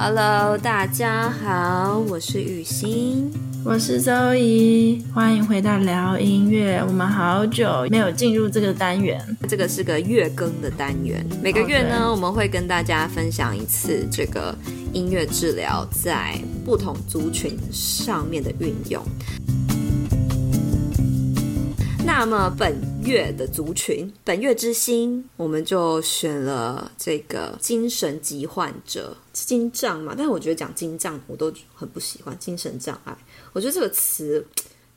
Hello，大家好，我是雨欣，我是周怡，欢迎回到聊音乐。我们好久没有进入这个单元，这个是个月更的单元。每个月呢，我们会跟大家分享一次这个音乐治疗在不同族群上面的运用。那么本月的族群，本月之星，我们就选了这个精神疾患者，精障嘛。但是我觉得讲精障，我都很不喜欢。精神障碍，我觉得这个词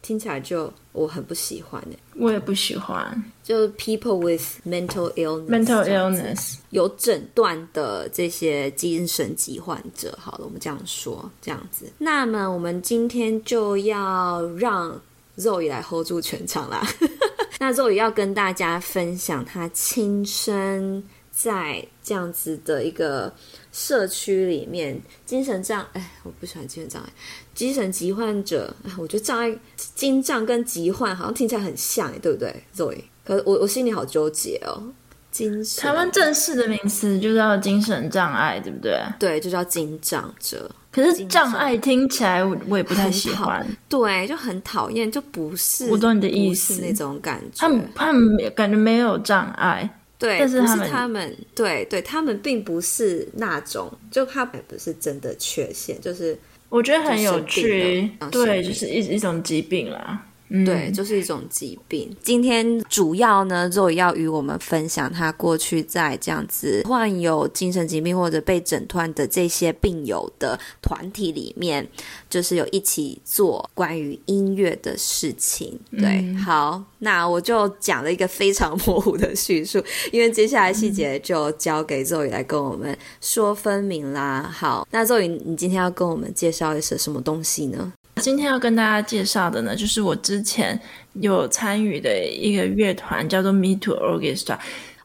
听起来就我很不喜欢。我也不喜欢。就 people with mental illness，mental illness 有诊断的这些精神疾患者。好了，我们这样说，这样子。那么我们今天就要让。Zoe 来 hold 住全场啦！那 Zoe 要跟大家分享他亲身在这样子的一个社区里面，精神障哎，我不喜欢精神障碍，精神疾患者，我觉得障碍、精障跟疾患好像听起来很像，对不对？Zoe，可是我我心里好纠结哦。精神，台湾正式的名词就叫精神障碍，对不对？对，就叫精障者。可是障碍听起来我也不太喜欢，对，就很讨厌，就不是我懂你的意思。那种感觉。他们他们感觉没有障碍，对，但是他们是他们对对，他们并不是那种，就他们不是真的缺陷，就是我觉得很有趣，对，就是一一种疾病啦。对，就是一种疾病。今天主要呢，Zoe 要与我们分享他过去在这样子患有精神疾病或者被诊断的这些病友的团体里面，就是有一起做关于音乐的事情。对，嗯、好，那我就讲了一个非常 模糊的叙述，因为接下来细节就交给周宇来跟我们说分明啦。好，那 Zoe，你今天要跟我们介绍一些什么东西呢？今天要跟大家介绍的呢，就是我之前有参与的一个乐团，叫做 Me Too Orchestra。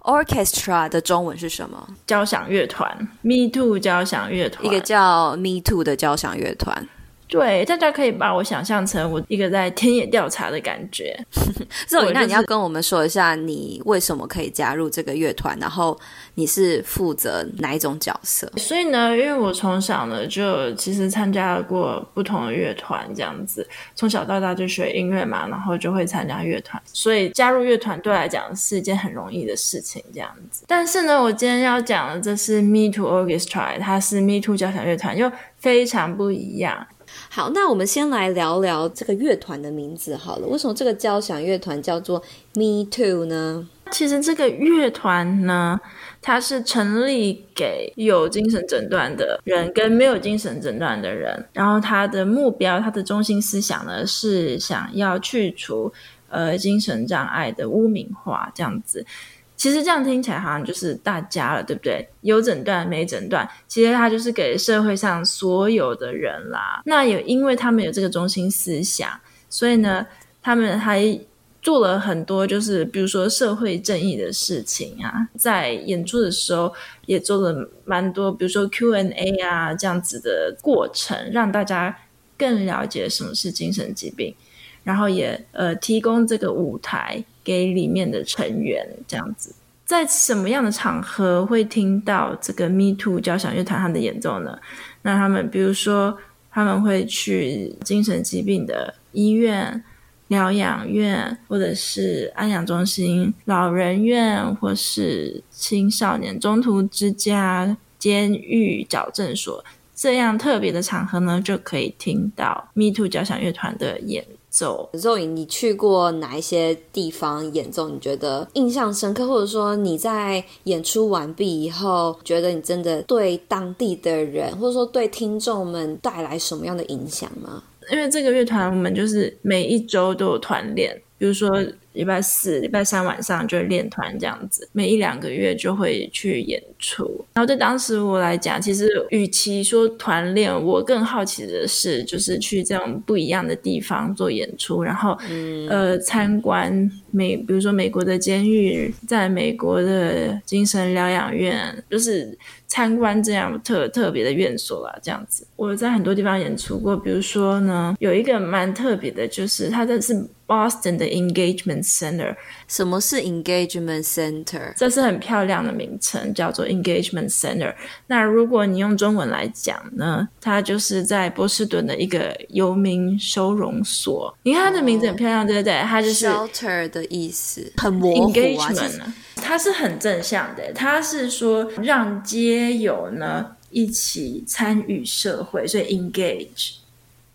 Orchestra 的中文是什么？交响乐团。Me Too 交响乐团，一个叫 Me Too 的交响乐团。对，大家可以把我想象成我一个在田野调查的感觉。所以，那你要跟我们说一下，你为什么可以加入这个乐团？然后你是负责哪一种角色？所以呢，因为我从小呢就其实参加过不同的乐团，这样子，从小到大就学音乐嘛，然后就会参加乐团，所以加入乐团对我来讲是一件很容易的事情，这样子。但是呢，我今天要讲的这是 Me Too Orchestra，它是 Me Too 交响乐团，又非常不一样。好，那我们先来聊聊这个乐团的名字好了。为什么这个交响乐团叫做 Me Too 呢？其实这个乐团呢，它是成立给有精神诊断的人跟没有精神诊断的人。然后它的目标，它的中心思想呢，是想要去除呃精神障碍的污名化，这样子。其实这样听起来好像就是大家了，对不对？有诊断没诊断，其实他就是给社会上所有的人啦。那也因为他们有这个中心思想，所以呢，他们还做了很多，就是比如说社会正义的事情啊。在演出的时候也做了蛮多，比如说 Q&A 啊这样子的过程，让大家更了解什么是精神疾病，然后也呃提供这个舞台。给里面的成员这样子，在什么样的场合会听到这个 Me Too 交响乐团他们的演奏呢？那他们比如说他们会去精神疾病的医院、疗养院，或者是安养中心、老人院，或是青少年中途之家、监狱、矫正所这样特别的场合呢，就可以听到 Me Too 交响乐团的演走，Zoe，你去过哪一些地方演奏？你觉得印象深刻，或者说你在演出完毕以后，觉得你真的对当地的人，或者说对听众们带来什么样的影响吗？因为这个乐团，我们就是每一周都有团练，比如说。礼拜四、礼拜三晚上就会练团这样子，每一两个月就会去演出。然后对当时我来讲，其实与其说团练，我更好奇的是，就是去这种不一样的地方做演出，然后、嗯、呃参观美，比如说美国的监狱，在美国的精神疗养院，就是。参观这样特特别的院所啦，这样子。我在很多地方演出过，比如说呢，有一个蛮特别的，就是它这是 Boston 的 Engagement Center。什么是 Engagement Center？这是很漂亮的名称，叫做 Engagement Center。那如果你用中文来讲呢，它就是在波士顿的一个游民收容所。你看它的名字很漂亮，对不对？它就是 Shelter 的意思，很模糊啊。它是很正向的，它是说让街友呢一起参与社会，所以 engage。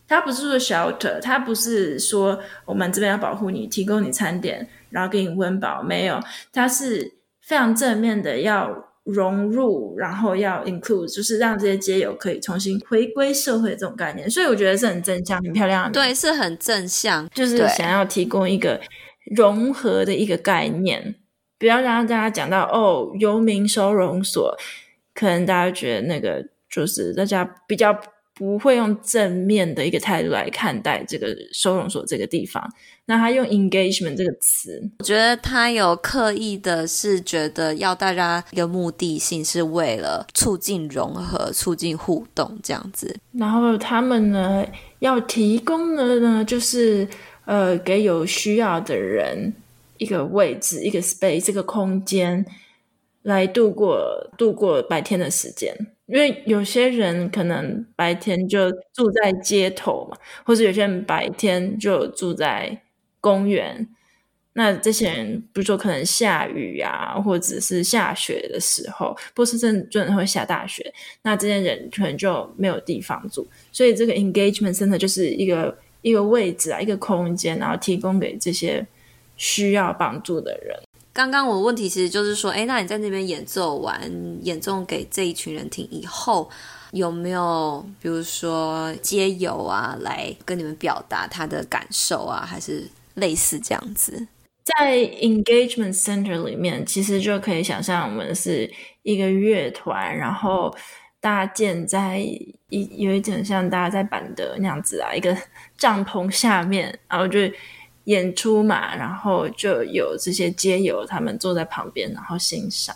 它不是说 shelter，它不是说我们这边要保护你，提供你餐点，然后给你温饱，没有，它是非常正面的，要融入，然后要 include，就是让这些街友可以重新回归社会这种概念。所以我觉得是很正向、很漂亮的。对，是很正向，就是想要提供一个融合的一个概念。不要让大家讲到哦，游民收容所，可能大家觉得那个就是大家比较不会用正面的一个态度来看待这个收容所这个地方。那他用 engagement 这个词，我觉得他有刻意的是觉得要大家一个目的性是为了促进融合、促进互动这样子。然后他们呢要提供的呢就是呃给有需要的人。一个位置，一个 space，这个空间来度过度过白天的时间，因为有些人可能白天就住在街头嘛，或者有些人白天就住在公园。那这些人，比如说可能下雨啊，或者是下雪的时候，波士顿真的会下大雪，那这些人可能就没有地方住，所以这个 engagement center 就是一个一个位置啊，一个空间，然后提供给这些。需要帮助的人。刚刚我的问题其实就是说，哎，那你在那边演奏完，演奏给这一群人听以后，有没有比如说街友啊来跟你们表达他的感受啊，还是类似这样子？在 Engagement Center 里面，其实就可以想象我们是一个乐团，然后搭建在一有一点像大家在板德那样子啊，一个帐篷下面，然后就。演出嘛，然后就有这些街友他们坐在旁边，然后欣赏。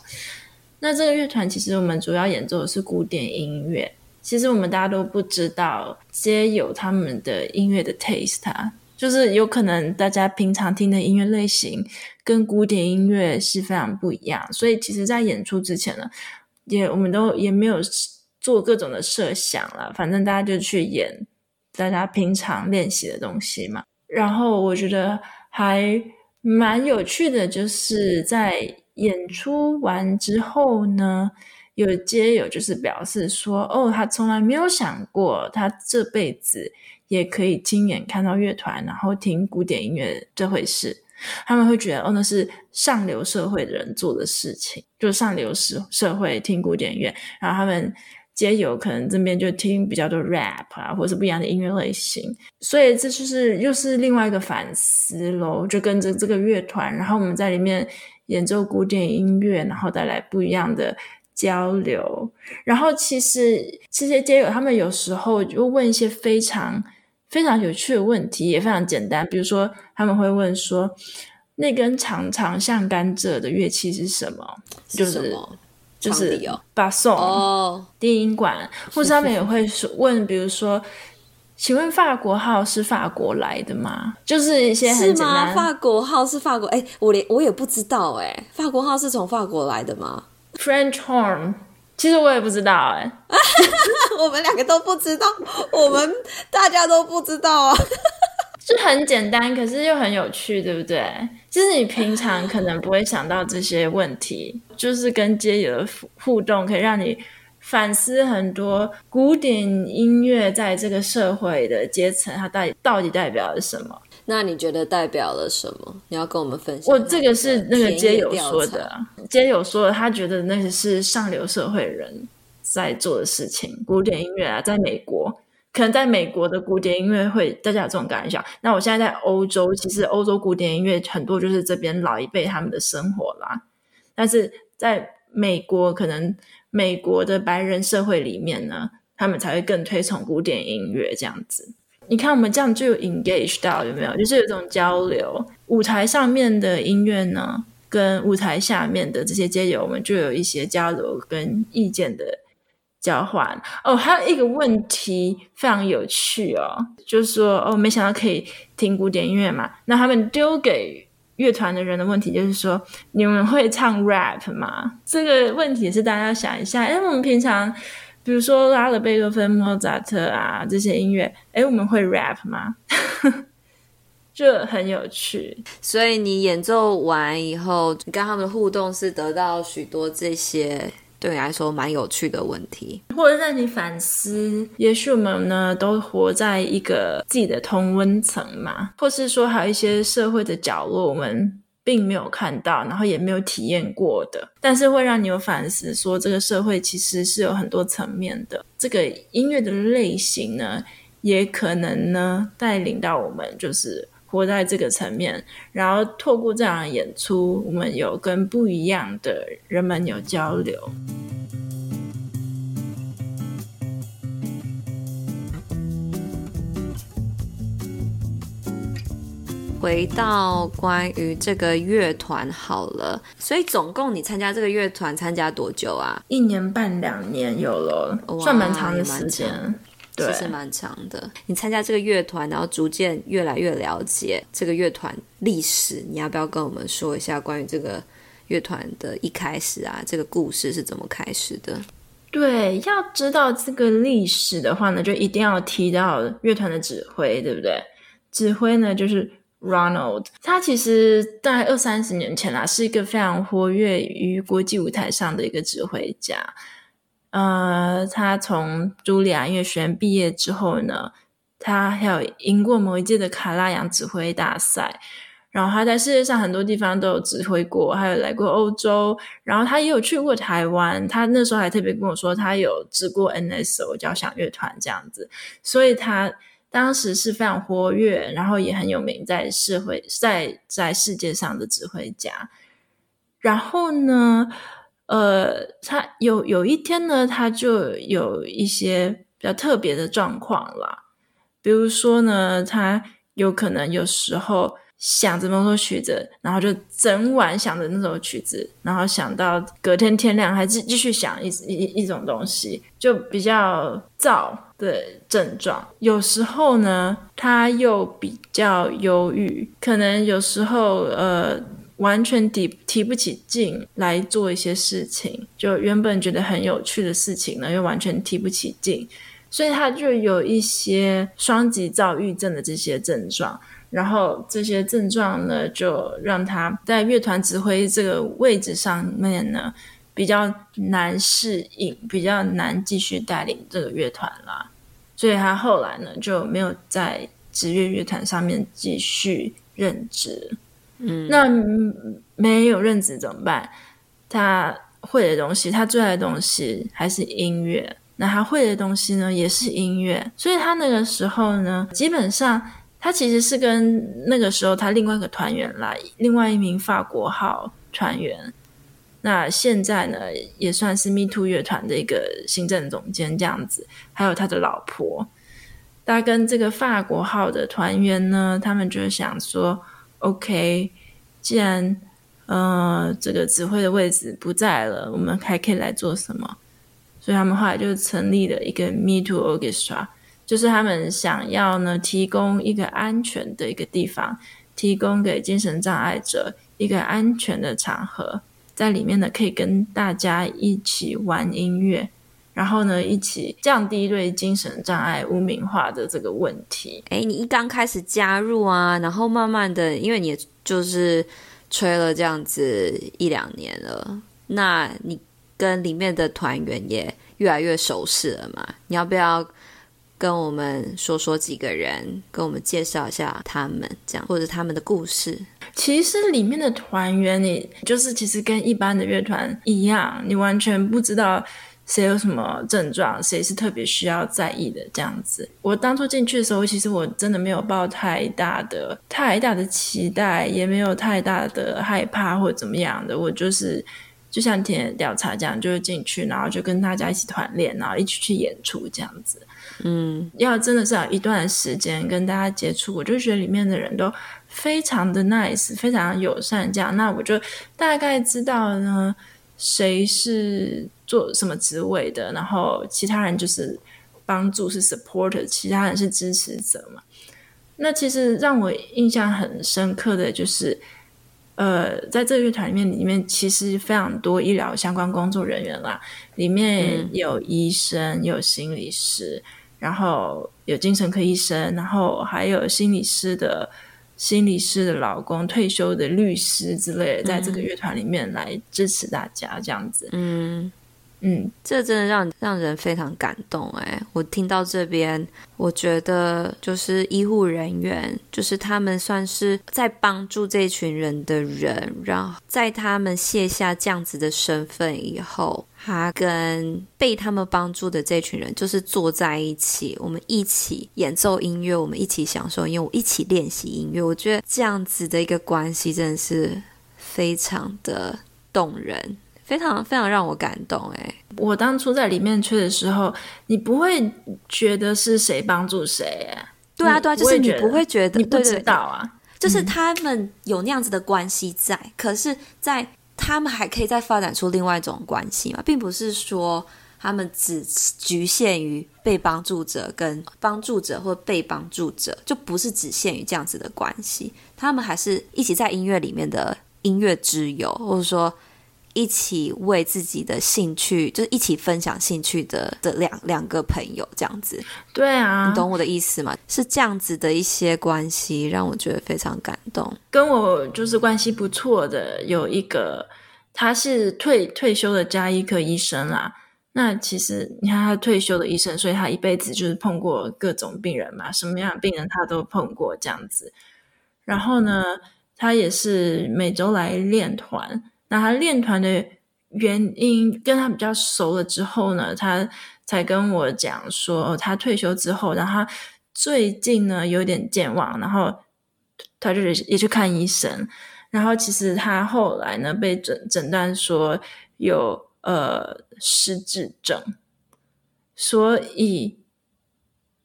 那这个乐团其实我们主要演奏的是古典音乐。其实我们大家都不知道街友他们的音乐的 taste 啊，就是有可能大家平常听的音乐类型跟古典音乐是非常不一样。所以其实，在演出之前呢，也我们都也没有做各种的设想了，反正大家就去演大家平常练习的东西嘛。然后我觉得还蛮有趣的，就是在演出完之后呢，有街友就是表示说，哦，他从来没有想过他这辈子也可以亲眼看到乐团，然后听古典音乐这回事。他们会觉得，哦，那是上流社会的人做的事情，就上流社社会听古典音乐，然后他们。街友可能这边就听比较多 rap 啊，或者是不一样的音乐类型，所以这就是又是另外一个反思咯，就跟着这个乐团，然后我们在里面演奏古典音乐，然后带来不一样的交流。然后其实这些街友他们有时候就问一些非常非常有趣的问题，也非常简单，比如说他们会问说，那根长长像甘蔗的乐器是什么？就是？就是就是巴松哦，电音馆，或者他们也会说问，比如说，请问法国号是法国来的吗？就是一些很简单。是吗？法国号是法国？哎，我连我也不知道哎，法国号是从法国来的吗？French horn，其实我也不知道哎，我们两个都不知道，我们大家都不知道啊。就很简单，可是又很有趣，对不对？就是你平常可能不会想到这些问题，就是跟街友的互动，可以让你反思很多古典音乐在这个社会的阶层，它到底到底代表了什么？那你觉得代表了什么？你要跟我们分享。我这个是那个街友说的，街友说的，他觉得那个是上流社会人在做的事情。古典音乐啊，在美国。可能在美国的古典音乐会，大家有这种感想。那我现在在欧洲，其实欧洲古典音乐很多就是这边老一辈他们的生活啦。但是在美国，可能美国的白人社会里面呢，他们才会更推崇古典音乐这样子。你看我们这样就有 engage 到有没有？就是有这种交流。舞台上面的音乐呢，跟舞台下面的这些街友，我们就有一些交流跟意见的。交换哦，还有一个问题非常有趣哦，就是说哦，没想到可以听古典音乐嘛？那他们丢给乐团的人的问题，就是说你们会唱 rap 吗？这个问题是大家想一下。因为我们平常，比如说拉了贝多芬、莫扎特啊这些音乐，哎，我们会 rap 吗？就很有趣。所以你演奏完以后，你跟他们的互动是得到许多这些。对你来说蛮有趣的问题，或者让你反思。也许我们呢都活在一个自己的同温层嘛，或是说还有一些社会的角落，我们并没有看到，然后也没有体验过的，但是会让你有反思，说这个社会其实是有很多层面的。这个音乐的类型呢，也可能呢带领到我们，就是。活在这个层面，然后透过这样的演出，我们有跟不一样的人们有交流。回到关于这个乐团好了，所以总共你参加这个乐团参加多久啊？一年半两年有了，算蛮长的时间。对其实蛮长的。你参加这个乐团，然后逐渐越来越了解这个乐团历史。你要不要跟我们说一下关于这个乐团的一开始啊？这个故事是怎么开始的？对，要知道这个历史的话呢，就一定要提到乐团的指挥，对不对？指挥呢，就是 Ronald。他其实大概二三十年前啦，是一个非常活跃于国际舞台上的一个指挥家。呃，他从茱莉亚音乐学院毕业之后呢，他还有赢过某一届的卡拉扬指挥大赛，然后他在世界上很多地方都有指挥过，还有来过欧洲，然后他也有去过台湾，他那时候还特别跟我说，他有指过 NSO 交响乐团这样子，所以他当时是非常活跃，然后也很有名在社会在在世界上的指挥家，然后呢，呃，他有有一天呢，他就有一些比较特别的状况啦。比如说呢，他有可能有时候想着某首曲子，然后就整晚想着那首曲子，然后想到隔天天亮还继继续想一一一种东西，就比较躁的症状。有时候呢，他又比较忧郁，可能有时候呃。完全提提不起劲来做一些事情，就原本觉得很有趣的事情呢，又完全提不起劲，所以他就有一些双极躁郁症的这些症状，然后这些症状呢，就让他在乐团指挥这个位置上面呢，比较难适应，比较难继续带领这个乐团啦，所以他后来呢，就没有在职业乐团上面继续任职。那没有任职怎么办？他会的东西，他最爱的东西还是音乐。那他会的东西呢，也是音乐。所以他那个时候呢，基本上他其实是跟那个时候他另外一个团员来，另外一名法国号团员。那现在呢，也算是 Me Too 乐团的一个行政总监这样子，还有他的老婆。他跟这个法国号的团员呢，他们就想说。OK，既然呃这个指挥的位置不在了，我们还可以来做什么？所以他们后来就成立了一个 Me Too Orchestra，就是他们想要呢提供一个安全的一个地方，提供给精神障碍者一个安全的场合，在里面呢可以跟大家一起玩音乐。然后呢，一起降低对精神障碍污名化的这个问题。哎，你一刚开始加入啊，然后慢慢的，因为你就是吹了这样子一两年了，那你跟里面的团员也越来越熟悉了嘛？你要不要跟我们说说几个人，跟我们介绍一下他们，这样或者他们的故事？其实里面的团员，你就是其实跟一般的乐团一样，你完全不知道。谁有什么症状，谁是特别需要在意的这样子。我当初进去的时候，其实我真的没有抱太大的、太大的期待，也没有太大的害怕或者怎么样的。我就是就像田野调查这样，就是进去，然后就跟大家一起团练，然后一起去演出这样子。嗯，要真的是有一段时间跟大家接触，我就觉得里面的人都非常的 nice，非常友善。这样，那我就大概知道呢。谁是做什么职位的？然后其他人就是帮助是 supporter，其他人是支持者嘛。那其实让我印象很深刻的就是呃，在这个乐团里面，里面其实非常多医疗相关工作人员啦，里面有医生，有心理师，然后有精神科医生，然后还有心理师的心理师的老公，退休的律师之类的，在这个乐团里面来支持大家这样子。嗯。嗯，这真的让让人非常感动哎！我听到这边，我觉得就是医护人员，就是他们算是在帮助这群人的人，然后在他们卸下这样子的身份以后，他跟被他们帮助的这群人，就是坐在一起，我们一起演奏音乐，我们一起享受音乐，我一起练习音乐。我觉得这样子的一个关系真的是非常的动人。非常非常让我感动哎！我当初在里面吹的时候，你不会觉得是谁帮助谁哎？对啊对啊，就是你不会觉得，你不知道啊，对对对，就是他们有那样子的关系在，嗯、可是，在他们还可以再发展出另外一种关系嘛，并不是说他们只局限于被帮助者跟帮助者或被帮助者，就不是只限于这样子的关系，他们还是一起在音乐里面的音乐之友，或者说。一起为自己的兴趣，就是一起分享兴趣的的两两个朋友这样子。对啊，你懂我的意思吗？是这样子的一些关系，让我觉得非常感动。跟我就是关系不错的有一个，他是退退休的加医科医生啦。那其实你看他退休的医生，所以他一辈子就是碰过各种病人嘛，什么样的病人他都碰过这样子。然后呢，他也是每周来练团。那他练团的原因，跟他比较熟了之后呢，他才跟我讲说，他退休之后，然后他最近呢有点健忘，然后他就也去看医生，然后其实他后来呢被诊诊断说有呃失智症，所以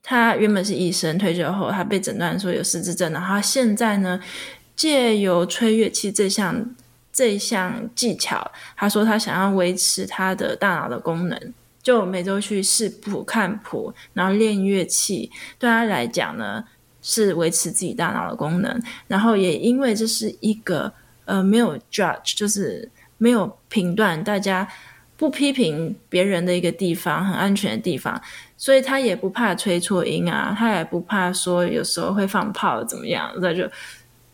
他原本是医生，退休后他被诊断说有失智症，然后他现在呢借由吹乐器这项。这一项技巧，他说他想要维持他的大脑的功能，就每周去试谱、看谱，然后练乐器。对他来讲呢，是维持自己大脑的功能。然后也因为这是一个呃没有 judge，就是没有评断，大家不批评别人的一个地方，很安全的地方，所以他也不怕吹错音啊，他也不怕说有时候会放炮怎么样，那就。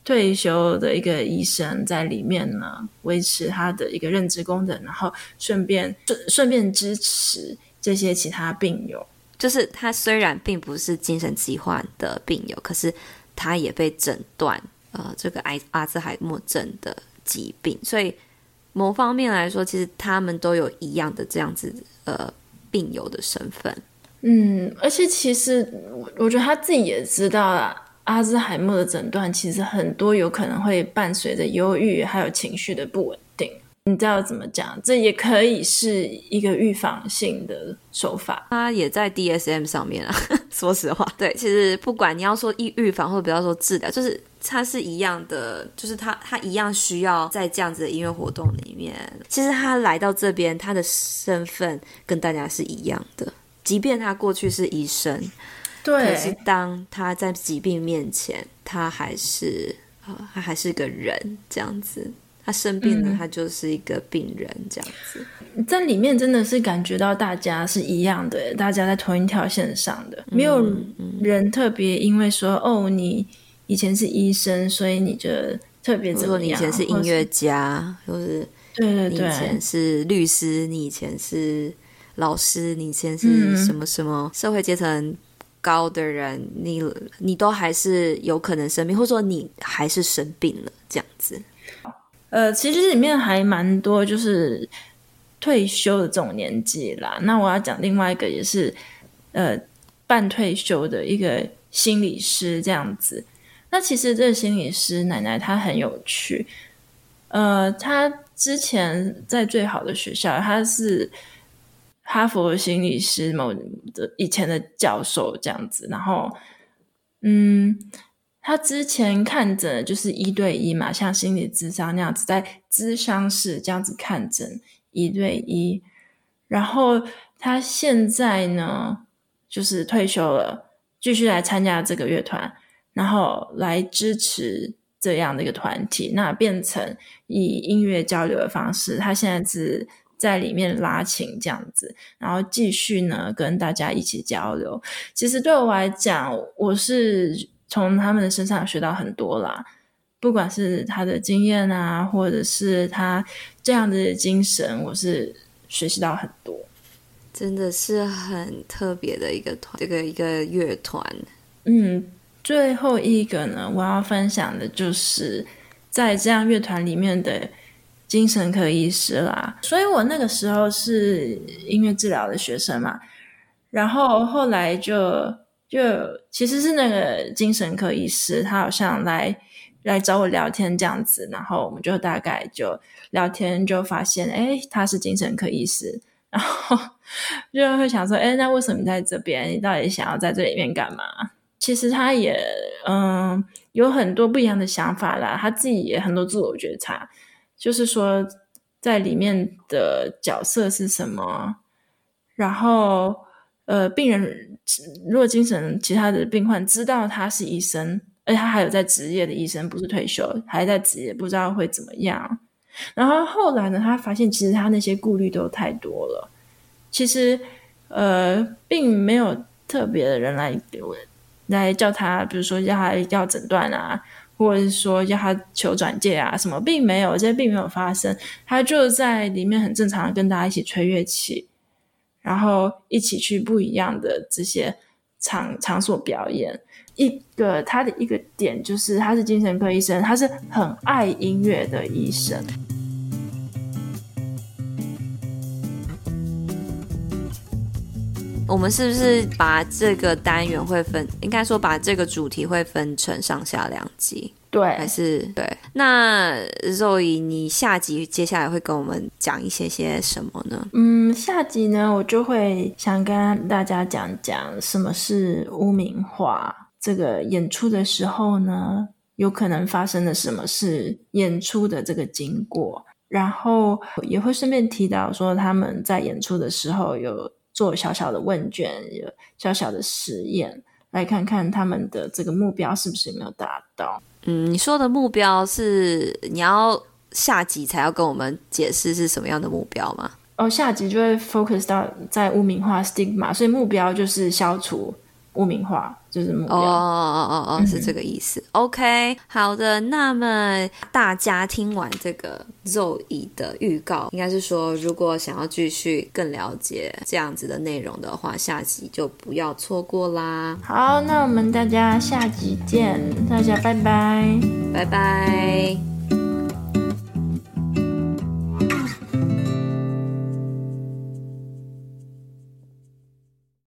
退休的一个医生在里面呢，维持他的一个认知功能，然后顺便顺顺便支持这些其他病友。就是他虽然并不是精神疾患的病友，可是他也被诊断呃这个癌阿兹海默症的疾病，所以某方面来说，其实他们都有一样的这样子呃病友的身份。嗯，而且其实我我觉得他自己也知道啦。阿兹海默的诊断其实很多有可能会伴随着忧郁，还有情绪的不稳定。你知道怎么讲？这也可以是一个预防性的手法。它也在 DSM 上面啊。说实话，对，其实不管你要说预预防，或者不要说治疗，就是它是一样的，就是他他一样需要在这样子的音乐活动里面。其实他来到这边，他的身份跟大家是一样的，即便他过去是医生。对，可是当他在疾病面前，他还是啊、呃，他还是个人这样子。他生病了，他就是一个病人这样子。嗯、在里面真的是感觉到大家是一样的，大家在同一条线上的，没有人特别因为说、嗯、哦，你以前是医生，所以你就特别怎么样？你以前是音乐家，或是对对对，你以前是律师，你以前是老师，你以前是什么什么社会阶层。高的人，你你都还是有可能生病，或者说你还是生病了这样子。呃，其实里面还蛮多，就是退休的这种年纪啦。那我要讲另外一个，也是呃半退休的一个心理师这样子。那其实这个心理师奶奶她很有趣，呃，她之前在最好的学校，她是。哈佛心理师某的以前的教授这样子，然后，嗯，他之前看诊就是一对一嘛，像心理咨商那样子，在咨商室这样子看诊一对一，然后他现在呢，就是退休了，继续来参加这个乐团，然后来支持这样的一个团体，那变成以音乐交流的方式，他现在是在里面拉琴这样子，然后继续呢跟大家一起交流。其实对我来讲，我是从他们的身上学到很多啦，不管是他的经验啊，或者是他这样的精神，我是学习到很多。真的是很特别的一个团，这个一个乐团，嗯。最后一个呢，我要分享的就是在这样乐团里面的精神科医师啦。所以我那个时候是音乐治疗的学生嘛，然后后来就就其实是那个精神科医师，他好像来来找我聊天这样子，然后我们就大概就聊天，就发现哎，他是精神科医师，然后就会想说，哎，那为什么在这边？你到底想要在这里面干嘛？其实他也嗯有很多不一样的想法啦，他自己也很多自我觉察，就是说在里面的角色是什么，然后呃病人如果精神其他的病患知道他是医生，而且他还有在职业的医生，不是退休还在职业，不知道会怎么样。然后后来呢，他发现其实他那些顾虑都太多了，其实呃并没有特别的人来给我。来叫他，比如说叫他要诊断啊，或者是说要他求转介啊，什么并没有，这些并没有发生。他就在里面很正常的跟大家一起吹乐器，然后一起去不一样的这些场场所表演。一个他的一个点就是他是精神科医生，他是很爱音乐的医生。我们是不是把这个单元会分，应该说把这个主题会分成上下两集？对，还是对？那 Zoe，你下集接下来会跟我们讲一些些什么呢？嗯，下集呢，我就会想跟大家讲讲什么是污名化，这个演出的时候呢，有可能发生的什么是演出的这个经过，然后也会顺便提到说他们在演出的时候有。做小小的问卷，有小小的实验，来看看他们的这个目标是不是没有达到。嗯，你说的目标是你要下集才要跟我们解释是什么样的目标吗？哦，下集就会 focus 到在污名化 stigma，所以目标就是消除。污名化就是目标哦哦哦哦，是这个意思。嗯、OK，好的。那么大家听完这个 Zoe 的预告，应该是说，如果想要继续更了解这样子的内容的话，下集就不要错过啦。好，那我们大家下集见，大家拜拜，拜拜。